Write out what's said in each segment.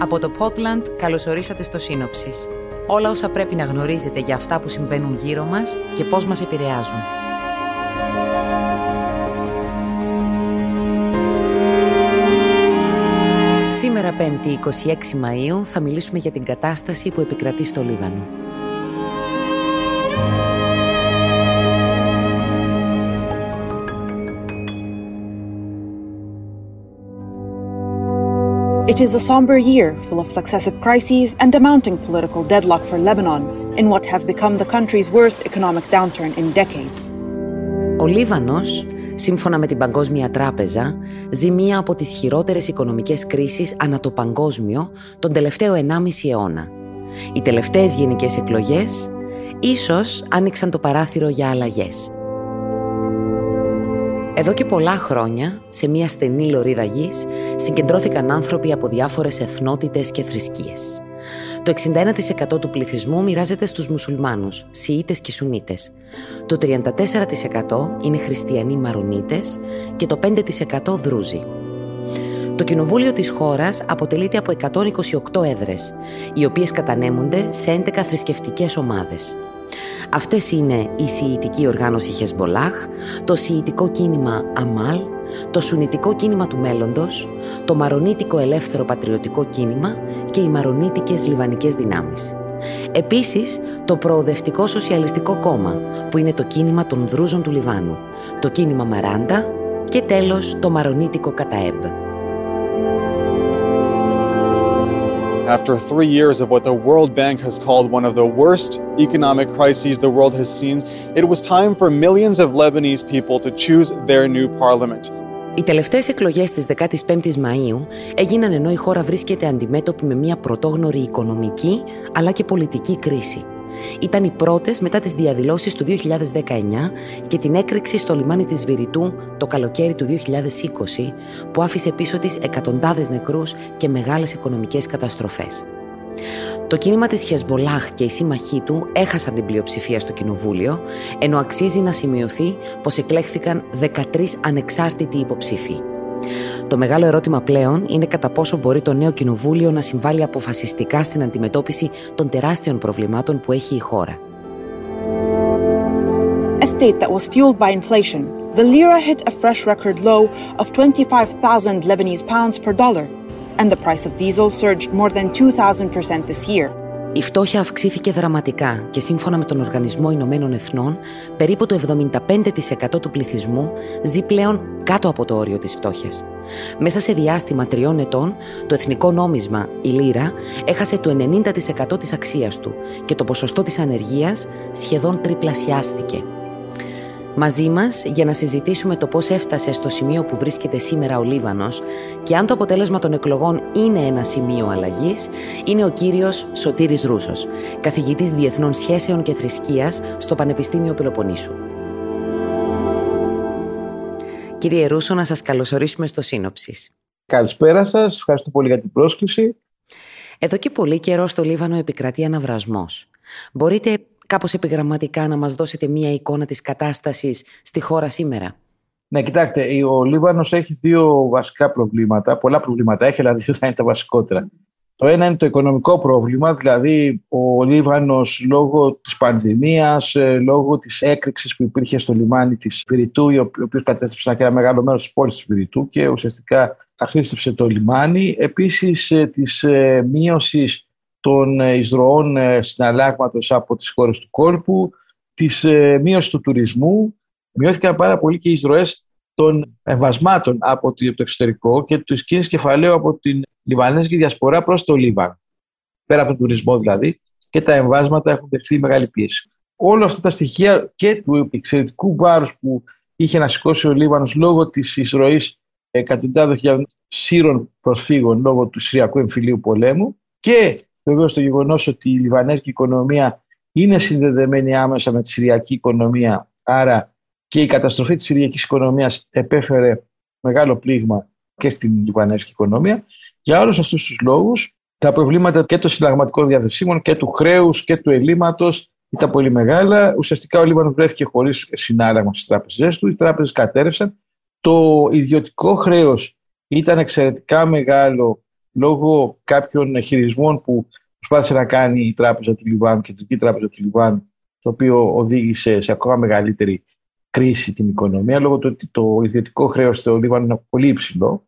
Από το Portland καλωσορίσατε στο Σύνοψης. Όλα όσα πρέπει να γνωρίζετε για αυτά που συμβαίνουν γύρω μας και πώς μας επηρεάζουν. Σήμερα 5η 26 Μαΐου θα μιλήσουμε για την κατάσταση που επικρατεί στο Λίβανο. It is a somber year full of successive crises and a mounting political deadlock for Lebanon in what has become the country's worst economic downturn in decades. Ο Λίβανος, σύμφωνα με την Παγκόσμια Τράπεζα, ζει μία από τις χειρότερες οικονομικές κρίσεις ανά το παγκόσμιο τον τελευταίο 1,5 αιώνα. Οι τελευταίες γενικές εκλογές ίσως άνοιξαν το παράθυρο για αλλαγές. Εδώ και πολλά χρόνια, σε μια στενή λωρίδα γης, συγκεντρώθηκαν άνθρωποι από διάφορες εθνότητες και θρησκείες. Το 61% του πληθυσμού μοιράζεται στους μουσουλμάνους, Σιήτες και Σουνίτες. Το 34% είναι χριστιανοί Μαρονίτες και το 5% Δρούζοι. Το κοινοβούλιο της χώρας αποτελείται από 128 έδρες, οι οποίες κατανέμονται σε 11 θρησκευτικές ομάδες. Αυτές είναι η Σιητική Οργάνωση Χεσμολάχ, το Σιητικό Κίνημα Αμάλ, το Σουνιτικό Κίνημα του Μέλλοντος, το Μαρονίτικο Ελεύθερο Πατριωτικό Κίνημα και οι Μαρονίτικες Λιβανικές Δυνάμεις. Επίσης, το Προοδευτικό Σοσιαλιστικό Κόμμα, που είναι το κίνημα των Δρούζων του Λιβάνου, το κίνημα Μαράντα και τέλος το Μαρονίτικο Καταέμπ. After three years of what the World Bank has called one of the worst economic crises the world has seen, it was time for millions of Lebanese people to choose their new parliament. Οι τελευταίες εκλογές της 15ης Μαΐου έγιναν ενώ η χώρα βρίσκεται αντιμέτωπη με μια πρωτόγνωρη οικονομική αλλά και πολιτική κρίση. Ήταν οι πρώτες μετά τις διαδηλώσεις του 2019 και την έκρηξη στο λιμάνι της Βηρητού το καλοκαίρι του 2020 που άφησε πίσω της εκατοντάδες νεκρούς και μεγάλες οικονομικές καταστροφές. Το κίνημα της Χεσμολάχ και οι σύμμαχοί του έχασαν την πλειοψηφία στο κοινοβούλιο, ενώ αξίζει να σημειωθεί πως εκλέχθηκαν 13 ανεξάρτητοι υποψήφοι. Το μεγάλο ερώτημα πλέον είναι κατά πόσο μπορεί το νέο κοινοβούλιο να συμβάλλει αποφασιστικά στην αντιμετώπιση των τεράστιων προβλημάτων που έχει η χώρα. A state that was fueled by inflation, the lira hit a fresh record low of 25,000 Lebanese pounds per dollar, and the price of diesel surged more than 2,000% this year. Η φτώχεια αυξήθηκε δραματικά και σύμφωνα με τον Οργανισμό Ηνωμένων Εθνών, περίπου το 75% του πληθυσμού ζει πλέον κάτω από το όριο της φτώχειας. Μέσα σε διάστημα τριών ετών, το εθνικό νόμισμα, η λίρα, έχασε το 90% της αξίας του και το ποσοστό της ανεργίας σχεδόν τριπλασιάστηκε. Μαζί μας για να συζητήσουμε το πώς έφτασε στο σημείο που βρίσκεται σήμερα ο Λίβανος και αν το αποτέλεσμα των εκλογών είναι ένα σημείο αλλαγής, είναι ο κύριος Σωτήρης Ρούσος, καθηγητής Διεθνών Σχέσεων και Θρησκείας στο Πανεπιστήμιο Πελοποννήσου. Κύριε Ρούσο, να σας καλωσορίσουμε στο Σύνοψης. Καλησπέρα σας, ευχαριστώ πολύ για την πρόσκληση. Εδώ και πολύ καιρό στο Λίβανο επικρατεί αναβρασμός. Μπορείτε κάπως επιγραμματικά να μας δώσετε μία εικόνα της κατάστασης στη χώρα σήμερα; Ναι, κοιτάξτε, ο Λίβανος έχει δύο βασικά προβλήματα. Πολλά προβλήματα έχει, αλλά δύο θα είναι τα βασικότερα. Το ένα είναι το οικονομικό πρόβλημα, δηλαδή ο Λίβανος λόγω της πανδημίας, ε, λόγω της έκρηξης που υπήρχε στο λιμάνι της Πυρητού, ο οποίος κατέστρεψε ένα μεγάλο μέρος της πόλης της Πυρητού και ουσιαστικά αχρήστευσε το λιμάνι. Επίσης ε, της ε, μείωσης των εισρωών συναλλάγματος από τις χώρες του κόλπου, της μείωσης του τουρισμού. Μειώθηκαν πάρα πολύ και οι εισρωές των εμβασμάτων από το εξωτερικό και του κίνησης κεφαλαίου από την Λιβανέζικη διασπορά προς το Λίβανο. Πέρα από τον τουρισμό δηλαδή, και τα εμβάσματα έχουν δεχθεί μεγάλη πίεση. Όλα αυτά τα στοιχεία και του εξαιρετικού βάρους που είχε να σηκώσει ο Λίβανος λόγω της εισρωής εκατοντάδων χιλιάδων σύρων προσφύγων λόγω του Συριακού εμφυλίου πολέμου και βεβαίω το γεγονός ότι η Λιβανέζικη οικονομία είναι συνδεδεμένη άμεσα με τη Συριακή οικονομία, άρα και η καταστροφή της Συριακής οικονομίας επέφερε μεγάλο πλήγμα και στην Λιβανέζικη οικονομία. Για όλους αυτούς τους λόγους, τα προβλήματα και των συνταγματικών διαθεσίμων και του χρέους και του ελλείμματος ήταν πολύ μεγάλα. Ουσιαστικά ο Λίβανος βρέθηκε χωρίς συνάλλαγμα στις τράπεζές του. Οι τράπεζες κατέρευσαν. Το ιδιωτικό χρέος ήταν εξαιρετικά μεγάλο λόγω κάποιων χειρισμών που προσπάθησε να κάνει η Τράπεζα του Λιβάνου, η Κεντρική Τράπεζα του Λιβάνου, το οποίο οδήγησε σε ακόμα μεγαλύτερη κρίση την οικονομία, λόγω του ότι το ιδιωτικό χρέος στο Λίβανο είναι πολύ υψηλό.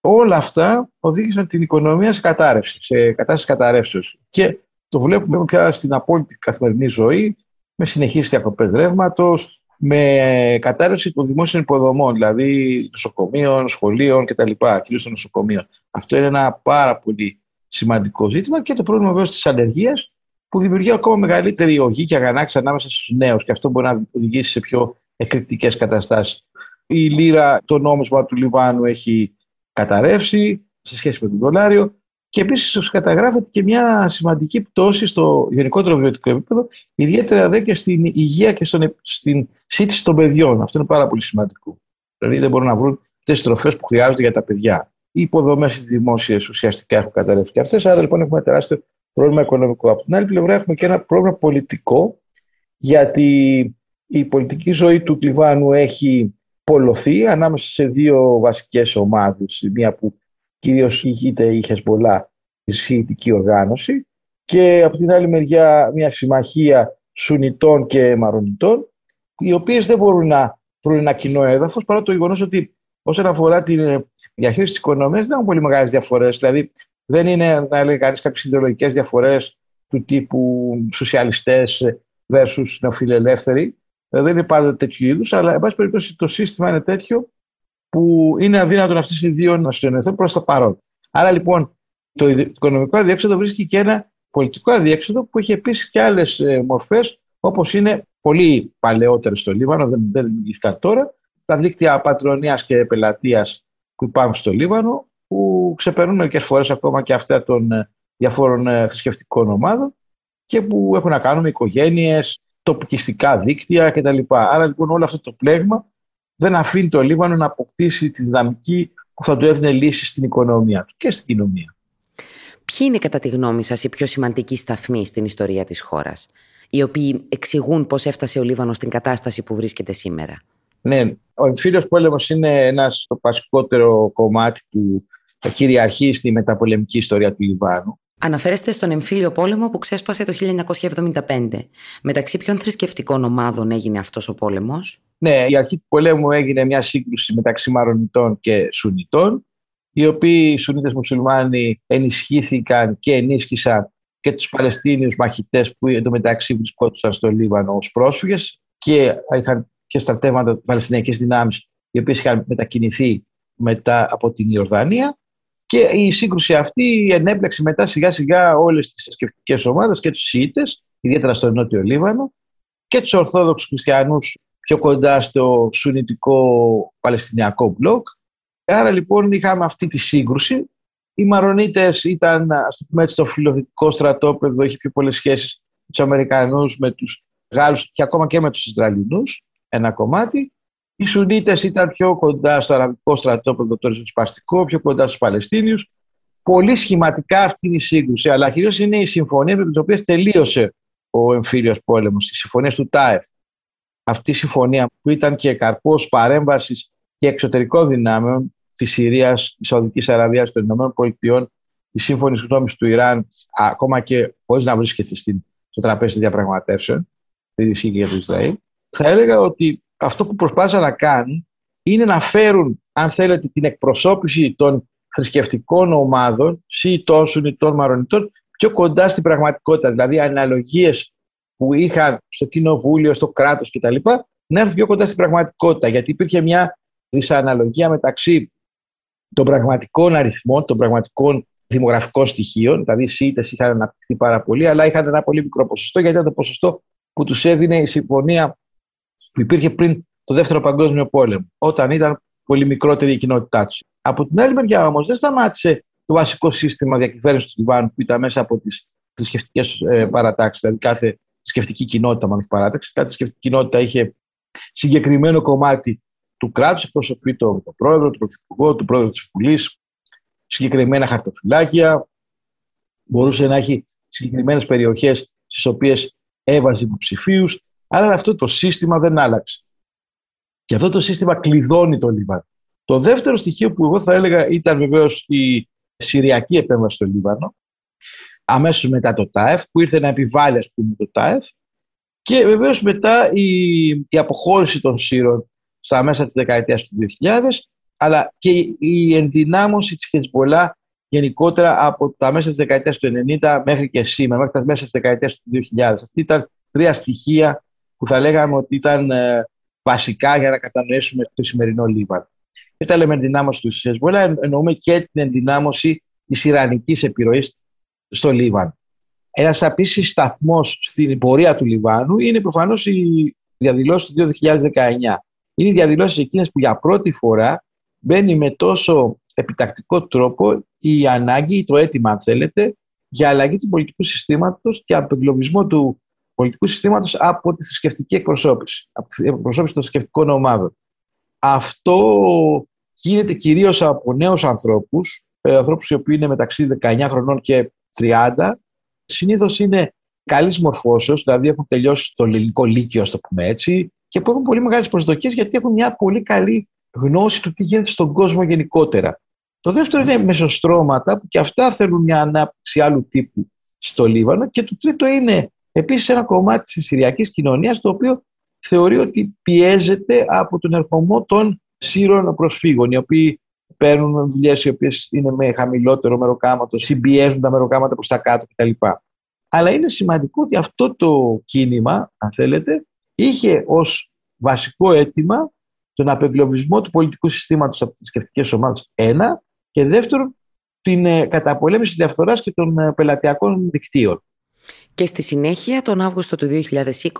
Όλα αυτά οδήγησαν την οικονομία σε κατάρρευση, σε κατάσταση καταρρεύσεως. Και το βλέπουμε πια στην απόλυτη καθημερινή ζωή, με συνεχεί διακοπέ ρεύματο, με κατάρρευση των δημόσιων υποδομών, δηλαδή νοσοκομείων, σχολείων κτλ. Κυρίως των νοσοκομείων. Αυτό είναι ένα πάρα πολύ σημαντικό ζήτημα και το πρόβλημα βέβαια της ανεργίας που δημιουργεί ακόμα μεγαλύτερη ογή και αγανάξη ανάμεσα στους νέους και αυτό μπορεί να οδηγήσει σε πιο εκρηκτικές καταστάσεις. Η λίρα, το νόμισμα του Λιβάνου έχει καταρρεύσει σε σχέση με το δολάριο και επίσης καταγράφεται και μια σημαντική πτώση στο γενικότερο βιωτικό επίπεδο, ιδιαίτερα δε και στην υγεία και στον, στην σύντηση των παιδιών. Αυτό είναι πάρα πολύ σημαντικό. Δηλαδή δεν μπορούν να βρουν αυτέ τις τροφές που χρειάζονται για τα παιδιά. Οι υποδομές δημόσιες ουσιαστικά έχουν καταρρεύσει και αυτές. Άρα λοιπόν έχουμε τεράστιο πρόβλημα οικονομικό. Από την άλλη πλευρά έχουμε και ένα πρόβλημα πολιτικό, γιατί η πολιτική ζωή του Κλιβάνου έχει πολλωθεί ανάμεσα σε δύο βασικές ομάδες. Μία που κυρίως ηγείται η Χεσμολά, η Σιητική Οργάνωση, και από την άλλη μεριά μια συμμαχία Σουνιτών και Μαρονιτών, οι οποίες δεν μπορούν να βρουν ένα κοινό έδαφος, παρά το γεγονός ότι όσον αφορά τη διαχείριση της οικονομίας δεν έχουν πολύ μεγάλες διαφορές. Δηλαδή δεν είναι, να λέει κανείς, κάποιες ιδεολογικές διαφορές του τύπου σοσιαλιστές versus νεοφιλελεύθεροι. Δεν είναι πάντα τέτοιου είδους, αλλά εν πάση περιπτώσει το σύστημα είναι τέτοιο που είναι αδύνατο αυτές οι δύο να συνεννοηθούν προς το παρόν. Άρα λοιπόν το οικονομικό αδιέξοδο βρίσκει και ένα πολιτικό αδιέξοδο που έχει επίσης και άλλες μορφές, όπως είναι πολύ παλαιότερε στο Λίβανο, δεν, δεν δημιουργήθηκαν τώρα, τα δίκτυα πατρονία και πελατείας που υπάρχουν στο Λίβανο, που ξεπερνούν μερικές φορές ακόμα και αυτά των ε, διαφόρων ε, θρησκευτικών ομάδων και που έχουν να κάνουν με οικογένειες, τοπικιστικά δίκτυα κτλ. Άρα λοιπόν όλο αυτό το πλέγμα δεν αφήνει το Λίβανο να αποκτήσει τη δυναμική που θα του έδινε λύση στην οικονομία του και στην κοινωνία. Ποιοι είναι κατά τη γνώμη σας οι πιο σημαντικοί σταθμοί στην ιστορία της χώρας, οι οποίοι εξηγούν πώς έφτασε ο Λίβανος στην κατάσταση που βρίσκεται σήμερα; Ναι, ο εμφύλιος πόλεμος είναι ένας το βασικότερο κομμάτι που κυριαρχεί στη μεταπολεμική ιστορία του Λιβάνου. Αναφέρεστε στον εμφύλιο πόλεμο που ξέσπασε το 1975. Μεταξύ ποιων θρησκευτικών ομάδων έγινε αυτός ο πόλεμος; Ναι, η αρχή του πολέμου έγινε μια σύγκρουση μεταξύ Μαρονιτών και Σουνιτών, οι οποίοι οι Σουνίτες μουσουλμάνοι ενισχύθηκαν και ενίσχυσαν και τους Παλαιστίνιους μαχητές που εντωμεταξύ βρισκόντουσαν στο Λίβανο ως πρόσφυγες και είχαν και στρατεύματα Παλαιστινιακές δυνάμεις οι οποίες είχαν μετακινηθεί μετά από την Ιορδανία. Και η σύγκρουση αυτή ενέπλεξε μετά σιγά σιγά όλες τις θρησκευτικές ομάδες και τους Σιήτες, ιδιαίτερα στο Νότιο Λίβανο και τους Ορθόδοξους Χριστιανούς πιο κοντά στο σουνητικό παλαιστινιακό μπλοκ. Άρα λοιπόν είχαμε αυτή τη σύγκρουση. Οι Μαρονίτες ήταν, ας το πούμε έτσι, το φιλοδυτικό στρατόπεδο, είχε πιο πολλές σχέσεις με τους Αμερικανούς, με τους Γάλλους και ακόμα και με τους Ισραηλινούς, ένα κομμάτι. Οι Σουνίτες ήταν πιο κοντά στο αραβικό στρατόπεδο, το ριζοσπαστικό, πιο κοντά στους Παλαιστίνιους. Πολύ σχηματικά αυτή είναι η σύγκρουση, αλλά κυρίως είναι η συμφωνία με τις οποίες τελείωσε ο εμφύλιος πόλεμος, οι συμφωνίες του ΤΑΕΦ αυτή η συμφωνία που ήταν και καρπός παρέμβασης και εξωτερικών δυνάμεων της Συρίας, της Σαουδικής Αραβίας, των Ηνωμένων Πολιτειών, η σύμφωνης γνώμης του Ιράν, ακόμα και χωρίς να βρίσκεται στην, στο τραπέζι των διαπραγματεύσεων, δεν ισχύει και για το Ισραήλ, θα έλεγα ότι αυτό που προσπάθησαν να κάνουν είναι να φέρουν, αν θέλετε, την εκπροσώπηση των θρησκευτικών ομάδων, Σιητών, Σουνιτών, Μαρονιτών, πιο κοντά στην πραγματικότητα. Δηλαδή, αναλογίες που είχαν στο κοινοβούλιο, στο κράτος κτλ. να έρθουν πιο κοντά στην πραγματικότητα. Γιατί υπήρχε μια δυσαναλογία μεταξύ των πραγματικών αριθμών, των πραγματικών δημογραφικών στοιχείων. Δηλαδή, οι ΣΥΙΤΕ είχαν αναπτυχθεί πάρα πολύ, αλλά είχαν ένα πολύ μικρό ποσοστό, γιατί ήταν το ποσοστό που τους έδινε η συμφωνία που υπήρχε πριν το Δεύτερο Παγκόσμιο Πόλεμο, όταν ήταν πολύ μικρότερη η κοινότητά τους. Από την άλλη μεριά όμως, δεν σταμάτησε το βασικό σύστημα διακυβέρνησης του Λιβάνου που ήταν μέσα από τις θρησκευτικές ε, παρατάξεις. Δηλαδή, κάθε σκεφτική κοινότητα, μάλλον όχι παράταξη. Κάθε σκεφτική κοινότητα είχε συγκεκριμένο κομμάτι του κράτους, εκπροσωπεί τον το πρόεδρο, τον πρωθυπουργό, τον πρόεδρο της Βουλής, συγκεκριμένα χαρτοφυλάκια. Μπορούσε να έχει συγκεκριμένες περιοχές στις οποίες έβαζε υποψηφίους. Αλλά αυτό το σύστημα δεν άλλαξε. Και αυτό το σύστημα κλειδώνει το Λίβανο. Το δεύτερο στοιχείο που εγώ θα έλεγα ήταν βεβαίως η Συριακή επέμβαση στο Λίβανο, αμέσως μετά το ΤΑΕΦ, που ήρθε να επιβάλλει ας πούμε, το ΤΑΕΦ και βεβαίως μετά η, η αποχώρηση των Σύρων στα μέσα της δεκαετίας του 2000, αλλά και η ενδυνάμωση της Χεσμολά γενικότερα από τα μέσα της δεκαετίας του 90 μέχρι και σήμερα, μέχρι τα μέσα της δεκαετίας του 2000. Αυτή ήταν τρία στοιχεία που θα λέγαμε ότι ήταν ε, βασικά για να κατανοήσουμε το σημερινό Λίβανο. Και όταν λέμε ενδυνάμωση του Χεσμολά, εννοούμε και την ενδυνάμωση της Ιρανικής επιρροής στο Λίβανο. Ένας επίση σταθμός στην πορεία του Λιβάνου είναι προφανώς η διαδηλώσεις του 2019. Είναι οι διαδηλώσεις εκείνες που για πρώτη φορά μπαίνει με τόσο επιτακτικό τρόπο η ανάγκη, το αίτημα, αν θέλετε, για αλλαγή του πολιτικού συστήματος και απεγκλωβισμό του πολιτικού συστήματος από τη θρησκευτική εκπροσώπηση, από τη εκπροσώπηση των θρησκευτικών ομάδων. Αυτό γίνεται κυρίως από νέους ανθρώπους, ε, ανθρώπους οι οποίοι είναι μεταξύ 19 χρονών και 30. Συνήθως είναι καλής μορφώσεως, δηλαδή έχουν τελειώσει το ελληνικό λύκειο, ας το πούμε έτσι, και που έχουν πολύ μεγάλες προσδοκίες γιατί έχουν μια πολύ καλή γνώση του τι γίνεται στον κόσμο γενικότερα. Το δεύτερο είναι μεσοστρώματα που και αυτά θέλουν μια ανάπτυξη άλλου τύπου στο Λίβανο. Και το τρίτο είναι επίσης ένα κομμάτι της Συριακή κοινωνίας το οποίο θεωρεί ότι πιέζεται από τον ερχομό των Σύρων προσφύγων, οι οποίοι παίρνουν δουλειές οι οποίες είναι με χαμηλότερο μεροκάματο, συμπιέζουν τα μεροκάματα προς τα κάτω κτλ. Αλλά είναι σημαντικό ότι αυτό το κίνημα, αν θέλετε, είχε ως βασικό αίτημα τον απεγκλωβισμό του πολιτικού συστήματος από τις θρησκευτικές ομάδες, ένα, και δεύτερον, την ε, καταπολέμηση της διαφθοράς και των ε, πελατειακών δικτύων. Και στη συνέχεια, τον Αύγουστο του 2020,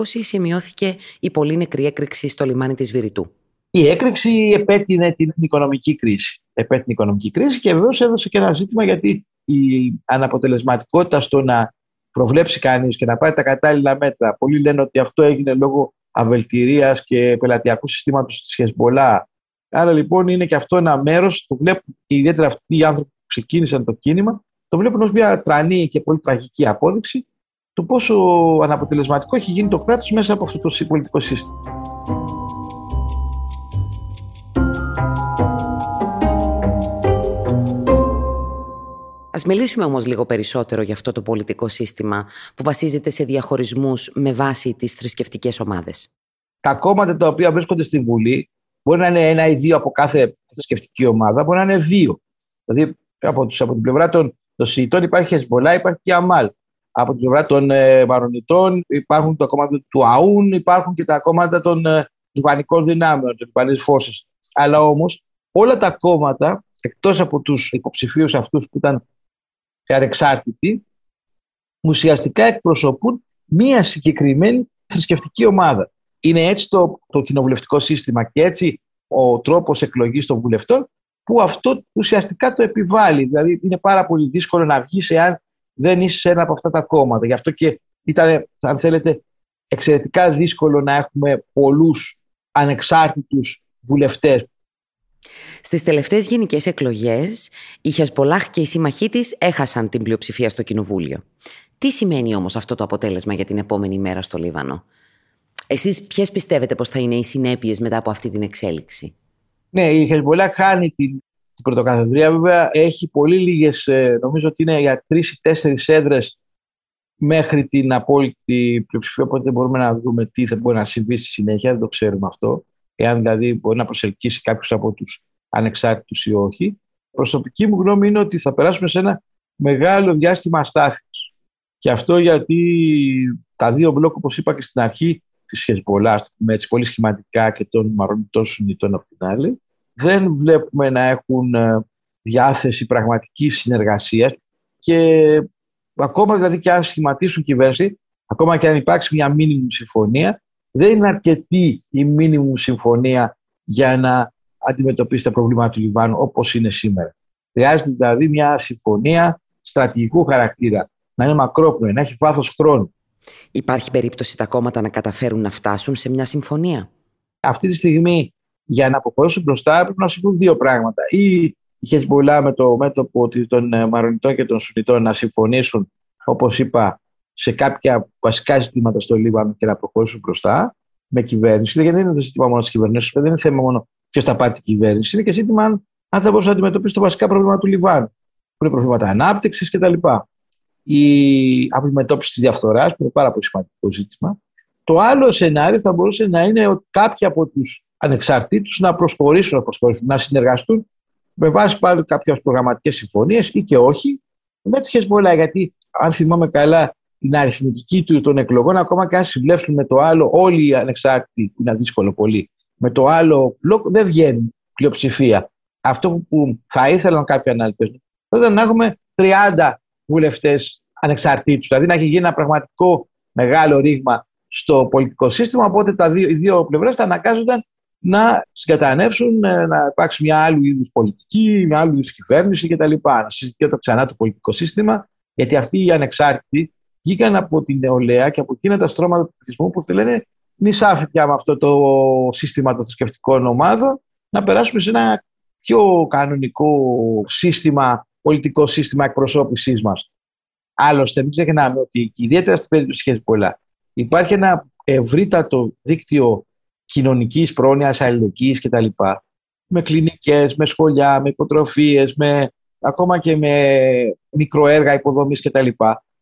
σημειώθηκε η πολύ νεκρή έκρηξη στο λιμάνι της Βηρητού. Η έκρηξη επέτεινε την οικονομική κρίση. Επέτεινε την οικονομική κρίση και βεβαίως έδωσε και ένα ζήτημα γιατί η αναποτελεσματικότητα στο να προβλέψει κανείς και να πάρει τα κατάλληλα μέτρα. Πολλοί λένε ότι αυτό έγινε λόγω αβελτηρίας και πελατειακού συστήματος της Χεσμολά Άρα λοιπόν είναι και αυτό ένα μέρος, το βλέπουν ιδιαίτερα αυτοί οι άνθρωποι που ξεκίνησαν το κίνημα, το βλέπουν ως μια τρανή και πολύ τραγική απόδειξη του πόσο αναποτελεσματικό έχει γίνει το κράτος μέσα από αυτό το πολιτικό σύστημα. Ας μιλήσουμε όμως λίγο περισσότερο για αυτό το πολιτικό σύστημα που βασίζεται σε διαχωρισμούς με βάση τις θρησκευτικές ομάδες. Τα κόμματα τα οποία βρίσκονται στη Βουλή Μπορεί να είναι ένα ή δύο από κάθε θρησκευτική ομάδα, μπορεί να είναι δύο. Δηλαδή από, τους, από την πλευρά των, των Σιητών υπάρχει Χεσμολά, υπάρχει και Αμάλ. Από την πλευρά των ε, Μαρονιτών υπάρχουν τα κόμματα του ΑΟΥΝ, υπάρχουν και τα κόμματα των ε, Λιβανικών δυνάμεων, των Λιβανικών Φόρσε. Αλλά όμως όλα τα κόμματα, εκτός από τους υποψηφίους αυτούς που ήταν ανεξάρτητοι, ουσιαστικά εκπροσωπούν μία συγκεκριμένη θρησκευτική ομάδα. Είναι έτσι το, το κοινοβουλευτικό σύστημα και έτσι ο τρόπος εκλογής των βουλευτών που αυτό ουσιαστικά το επιβάλλει. Δηλαδή είναι πάρα πολύ δύσκολο να βγεις εάν δεν είσαι σε ένα από αυτά τα κόμματα. Γι' αυτό και ήταν, αν θέλετε, εξαιρετικά δύσκολο να έχουμε πολλούς ανεξάρτητους βουλευτές. Στις τελευταίες γενικές εκλογές, η Χεσπολάχ και οι σύμμαχοί της έχασαν την πλειοψηφία στο Κοινοβούλιο. Τι σημαίνει όμως αυτό το αποτέλεσμα για την επόμενη μέρα στο Λίβανο; Εσείς ποιες πιστεύετε πως θα είναι οι συνέπειες μετά από αυτή την εξέλιξη; Ναι, η Χεσμολά χάνει την, την πρωτοκαθεδρία. Βέβαια, έχει πολύ λίγες, νομίζω ότι είναι για τρεις ή τέσσερις έδρες μέχρι την απόλυτη πλειοψηφία. Οπότε δεν μπορούμε να δούμε τι θα μπορεί να συμβεί στη συνέχεια. Δεν το ξέρουμε αυτό. Εάν δηλαδή μπορεί να προσελκύσει κάποιους από τους ανεξάρτητους ή όχι. Προσωπική μου γνώμη είναι ότι θα περάσουμε σε ένα μεγάλο διάστημα αστάθειας. Και αυτό γιατί τα δύο μπλοκ, όπως είπα και στην αρχή, της Χεσμολά, με έτσι πολύ σχηματικά και των Μαρονιτών Σουνιτών από την άλλη, δεν βλέπουμε να έχουν ε, διάθεση πραγματική συνεργασίας και ακόμα δηλαδή και αν σχηματίσουν κυβέρνηση, ακόμα και αν υπάρξει μια μήνυμη συμφωνία, δεν είναι αρκετή η μήνυμη συμφωνία για να αντιμετωπίσει τα προβλήματα του Λιβάνου όπως είναι σήμερα. Χρειάζεται δηλαδή μια συμφωνία στρατηγικού χαρακτήρα, να είναι μακρόπνοη, να έχει βάθος χρόνου. Υπάρχει περίπτωση τα κόμματα να καταφέρουν να φτάσουν σε μια συμφωνία; Αυτή τη στιγμή για να αποχωρήσουν μπροστά πρέπει να συμβούν δύο πράγματα. Ή η Χεσμολά με το μέτωπο των ε, Μαρονιτών και των Σουνιτών να συμφωνήσουν, όπως είπα, σε κάποια βασικά ζητήματα στο Λίβανο και να προχωρήσουν μπροστά με κυβέρνηση. Γιατί δεν είναι το ζήτημα μόνο της κυβέρνησης, δεν είναι θέμα μόνο ποιος θα πάρει την κυβέρνηση, είναι και ζήτημα αν θα μπορούσε να αντιμετωπίσει το βασικά πρόβλημα του Λιβάνου. είναι προβλήματα ανάπτυξης κτλ. Η αντιμετώπιση της διαφθοράς, που είναι πάρα πολύ σημαντικό ζήτημα. Το άλλο σενάριο θα μπορούσε να είναι ότι κάποιοι από τους ανεξαρτήτους να προσχωρήσουν, να, προσχωρήσουν, να συνεργαστούν με βάση πάλι κάποιες προγραμματικές συμφωνίες ή και όχι με το Χεσμολά. Γιατί, αν θυμάμαι καλά, την αριθμητική του των εκλογών, ακόμα και αν συμπλέψουν με το άλλο, όλοι οι ανεξάρτητοι, που είναι δύσκολο πολύ, με το άλλο μπλοκ δεν βγαίνει πλειοψηφία. Αυτό που θα ήθελαν κάποιοι αναλυτές ήταν να έχουμε 30 βουλευτές ανεξαρτήτους. Δηλαδή να έχει γίνει ένα πραγματικό μεγάλο ρήγμα στο πολιτικό σύστημα. Οπότε τα δύο, οι δύο πλευρές θα αναγκάζονταν να συγκατανεύσουν, ε, να υπάρξει μια άλλη είδους πολιτική, μια άλλη είδους κυβέρνηση κτλ. Να συζητιέται ξανά το πολιτικό σύστημα, γιατί αυτοί οι ανεξάρτητοι βγήκαν από την νεολαία και από εκείνα τα στρώματα του πληθυσμού που λένε νησάφη πια με αυτό το σύστημα των θρησκευτικών ομάδων, να περάσουμε σε ένα πιο κανονικό σύστημα, πολιτικό σύστημα εκπροσώπησής μας. Άλλωστε, μην ξεχνάμε ότι ιδιαίτερα στην περίπτωση τη πολλά υπάρχει ένα ευρύτατο δίκτυο κοινωνικής πρόνοιας, αλληλεγγύης κτλ. Με κλινικές, με σχολιά, με υποτροφίες, με, ακόμα και με μικροέργα υποδομής κτλ.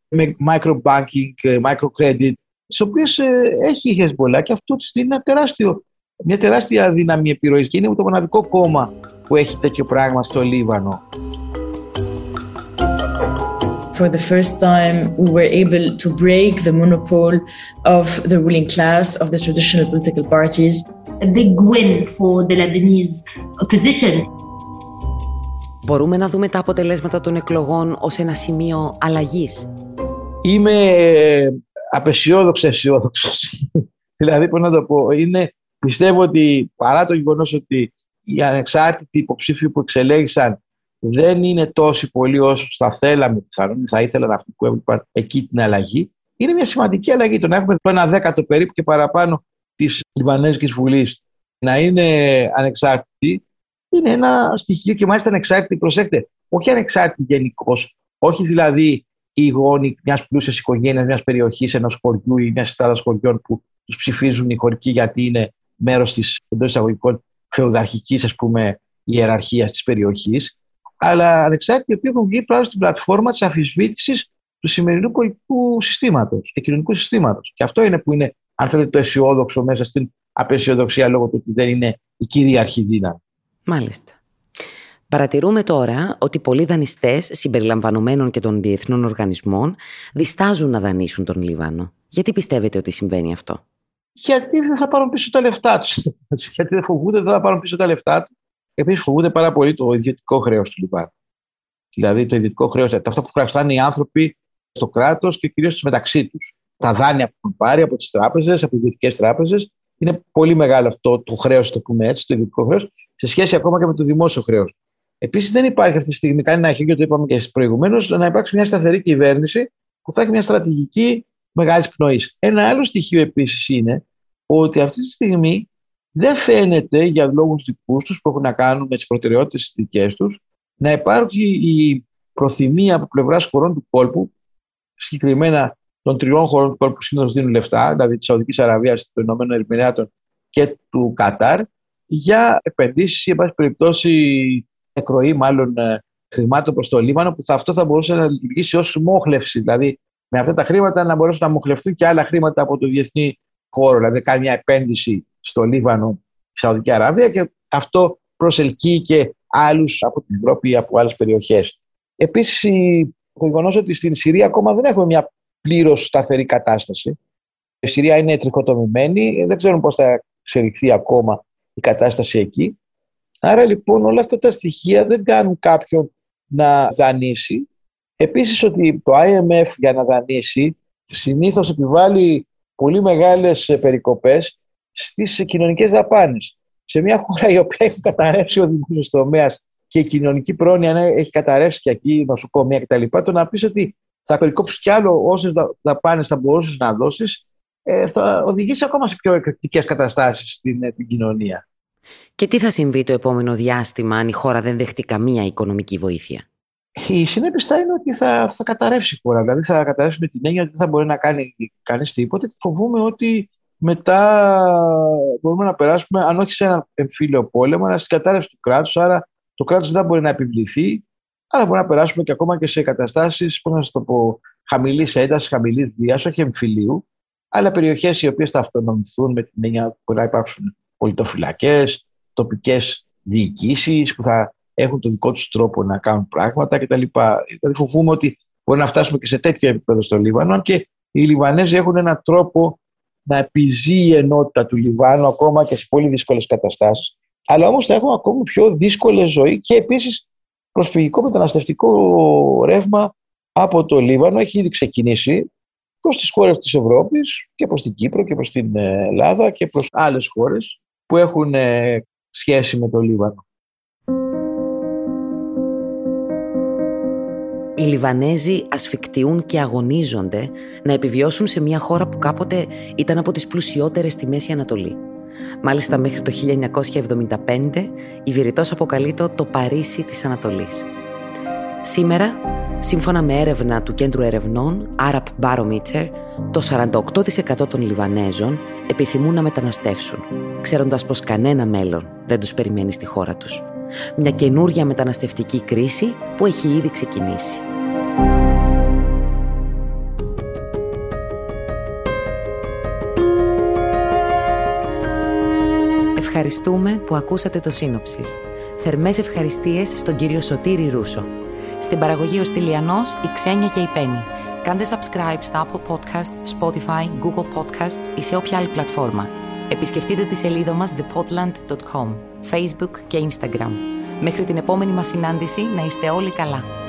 Με microbanking, microcredit, τι οποίε ε, έχει η Hezbollah και αυτό τη δίνει ένα τεράστιο, μια τεράστια δύναμη επιρροή και είναι το μοναδικό κόμμα που έχει τέτοιο πράγμα στο Λίβανο. For the first time, we were able to break the monopole of the ruling class, of the traditional political parties. A big win for the Lebanese opposition. Μπορούμε να δούμε τα αποτελέσματα των εκλογών ως ένα σημείο αλλαγής. Είμαι απεσιόδοξο αισιόδοξος. δηλαδή, πώς να το πω, είναι, πιστεύω ότι παρά το γεγονός ότι οι ανεξάρτητοι υποψήφοι που εξελέγησαν δεν είναι τόσοι πολλοί όσο θα θέλαμε πιθανόν, θα ήθελαν αυτοί που έβλεπαν εκεί την αλλαγή. Είναι μια σημαντική αλλαγή το να έχουμε το ένα δέκατο περίπου και παραπάνω της Λιβανέζικης Βουλής να είναι ανεξάρτητη. Είναι ένα στοιχείο και μάλιστα ανεξάρτητη, προσέξτε, όχι ανεξάρτητη γενικώς, όχι δηλαδή οι γόνοι μιας πλούσιας οικογένειας, μιας περιοχής, ενός χωριού ή μιας συστάδα χωριών που τους ψηφίζουν οι χωρικοί γιατί είναι μέρος της εντός εισαγωγικών φεουδαρχικής ιεραρχίας της περιοχής αλλά ανεξάρτητοι οι οποίοι έχουν βγει πράγματι στην πλατφόρμα της αφισβήτησης του σημερινού πολιτικού συστήματος και κοινωνικού συστήματος. Και αυτό είναι που είναι, αν θέλετε, το αισιόδοξο μέσα στην απεσιοδοξία λόγω του ότι δεν είναι η κυρίαρχη δύναμη. Μάλιστα. Παρατηρούμε τώρα ότι πολλοί δανειστές, συμπεριλαμβανομένων και των διεθνών οργανισμών, διστάζουν να δανείσουν τον Λίβανο. Γιατί πιστεύετε ότι συμβαίνει αυτό, Γιατί δεν θα πάρουν πίσω τα λεφτά τους; Γιατί δεν φοβούνται ότι δεν θα πάρουν πίσω τα λεφτά τους; Επίση, φοβούνται πάρα πολύ το ιδιωτικό χρέος του Λιβάνου. Δηλαδή, το ιδιωτικό χρέος, αυτό που χρειάζονται οι άνθρωποι στο κράτος και κυρίως μεταξύ τους. Τα δάνεια που έχουν πάρει από τις τράπεζες, από ιδιωτικές τράπεζες, είναι πολύ μεγάλο αυτό το χρέος, το πούμε έτσι, το ιδιωτικό χρέος, σε σχέση ακόμα και με το δημόσιο χρέος. Επίσης, δεν υπάρχει αυτή τη στιγμή, κάνει ένα χέρι, το είπαμε και προηγουμένως, να υπάρξει μια σταθερή κυβέρνηση που θα έχει μια στρατηγική μεγάλης πνοής. Ένα άλλο στοιχείο επίσης είναι ότι αυτή τη στιγμή δεν φαίνεται για λόγους δικούς τους που έχουν να κάνουν με τις προτεραιότητες δικές τους να υπάρχει η προθυμία από πλευράς χωρών του κόλπου, συγκεκριμένα των τριών χωρών του κόλπου που συνήθω δίνουν λεφτά, δηλαδή της Σαουδικής Αραβίας, των Ηνωμένων Ερμηνεάτων και του Κατάρ, για επενδύσεις ή, εν πάση περιπτώσει, εκροή μάλλον ε, χρημάτων προς το Λίβανο, που θα, αυτό θα μπορούσε να λειτουργήσει ως μόχλευση. Δηλαδή, με αυτά τα χρήματα να μπορέσουν να μοχλευτούν και άλλα χρήματα από το διεθνή χώρο. Δηλαδή, κάνει μια επένδυση στο Λίβανο, η Σαουδική Αραβία και αυτό προσελκύει και άλλους από την Ευρώπη ή από άλλες περιοχές. Επίσης, το γεγονό ότι στην Συρία ακόμα δεν έχουμε μια πλήρως σταθερή κατάσταση. Η Συρία είναι τριχοτομημένη, δεν ξέρουμε πώς θα εξελιχθεί ακόμα η κατάσταση εκεί. Άρα λοιπόν όλα αυτά τα στοιχεία δεν κάνουν κάποιον να δανείσει. Επίσης ότι το IMF για να δανείσει συνήθως επιβάλλει πολύ μεγάλες περικοπές στις κοινωνικές δαπάνες. Σε μια χώρα η οποία έχει καταρρεύσει ο δημόσιος τομέας και η κοινωνική πρόνοια έχει καταρρεύσει και εκεί, η νοσοκομεία κτλ., το να πεις ότι θα περικόψεις κι άλλο όσες δαπάνες θα μπορούσες να δώσεις, ε, θα οδηγήσει ακόμα σε πιο εκρηκτικές καταστάσεις στην ε, την κοινωνία. Και τι θα συμβεί το επόμενο διάστημα αν η χώρα δεν δεχτεί καμία οικονομική βοήθεια; Η συνέπεια θα είναι ότι θα, θα καταρρεύσει η χώρα. Δηλαδή θα καταρρεύσει με την έννοια ότι δεν θα μπορεί να κάνει κανείς τίποτα. Φοβούμαι ότι μετά μπορούμε να περάσουμε, αν όχι σε ένα εμφύλιο πόλεμο, αλλά στην κατάρρευση του κράτους. Άρα το κράτος δεν μπορεί να επιβληθεί. αλλά μπορεί να περάσουμε και ακόμα και σε καταστάσεις, πώς να το πω, χαμηλής έντασης, χαμηλής βίας, όχι εμφυλίου, αλλά περιοχές οι οποίες θα αυτονομηθούν με την έννοια που μπορεί να υπάρξουν πολιτοφυλακές, τοπικές διοικήσεις που θα έχουν το δικό τους τρόπο να κάνουν πράγματα κτλ. Δηλαδή, φοβούμαι ότι μπορεί να φτάσουμε και σε τέτοιο επίπεδο στο Λίβανο και οι Λιβανέζοι έχουν έναν τρόπο να επιζεί η ενότητα του Λιβάνου ακόμα και σε πολύ δύσκολες καταστάσεις. Αλλά όμως θα έχουν ακόμα πιο δύσκολη ζωή και επίσης προσφυγικό μεταναστευτικό ρεύμα από το Λίβανο έχει ήδη ξεκινήσει προς τις χώρες της Ευρώπης και προς την Κύπρο και προς την Ελλάδα και προς άλλες χώρες που έχουν ε, σχέση με το Λίβανο. Οι Λιβανέζοι ασφικτιούν και αγωνίζονται να επιβιώσουν σε μια χώρα που κάποτε ήταν από τις πλουσιότερες στη Μέση Ανατολή. Μάλιστα μέχρι το 1975 η Βηρητός αποκαλεί το το Παρίσι της Ανατολής. Σήμερα, σύμφωνα με έρευνα του Κέντρου Ερευνών Arab Barometer, το 48% των Λιβανέζων επιθυμούν να μεταναστεύσουν, ξέροντας πως κανένα μέλλον δεν τους περιμένει στη χώρα τους. Μια καινούρια μεταναστευτική κρίση που έχει ήδη ξεκινήσει. Ευχαριστούμε που ακούσατε το σύνοψης. Θερμές ευχαριστίες στον κύριο Σωτήρη Ρούσο. Στην παραγωγή ο Στυλιανός, η Ξένια και η Πέννη. Κάντε subscribe στα Apple Podcast, Spotify, Google Podcasts ή σε όποια άλλη πλατφόρμα. Επισκεφτείτε τη σελίδα μας thepodland.com, Facebook και Instagram. Μέχρι την επόμενη μας συνάντηση να είστε όλοι καλά.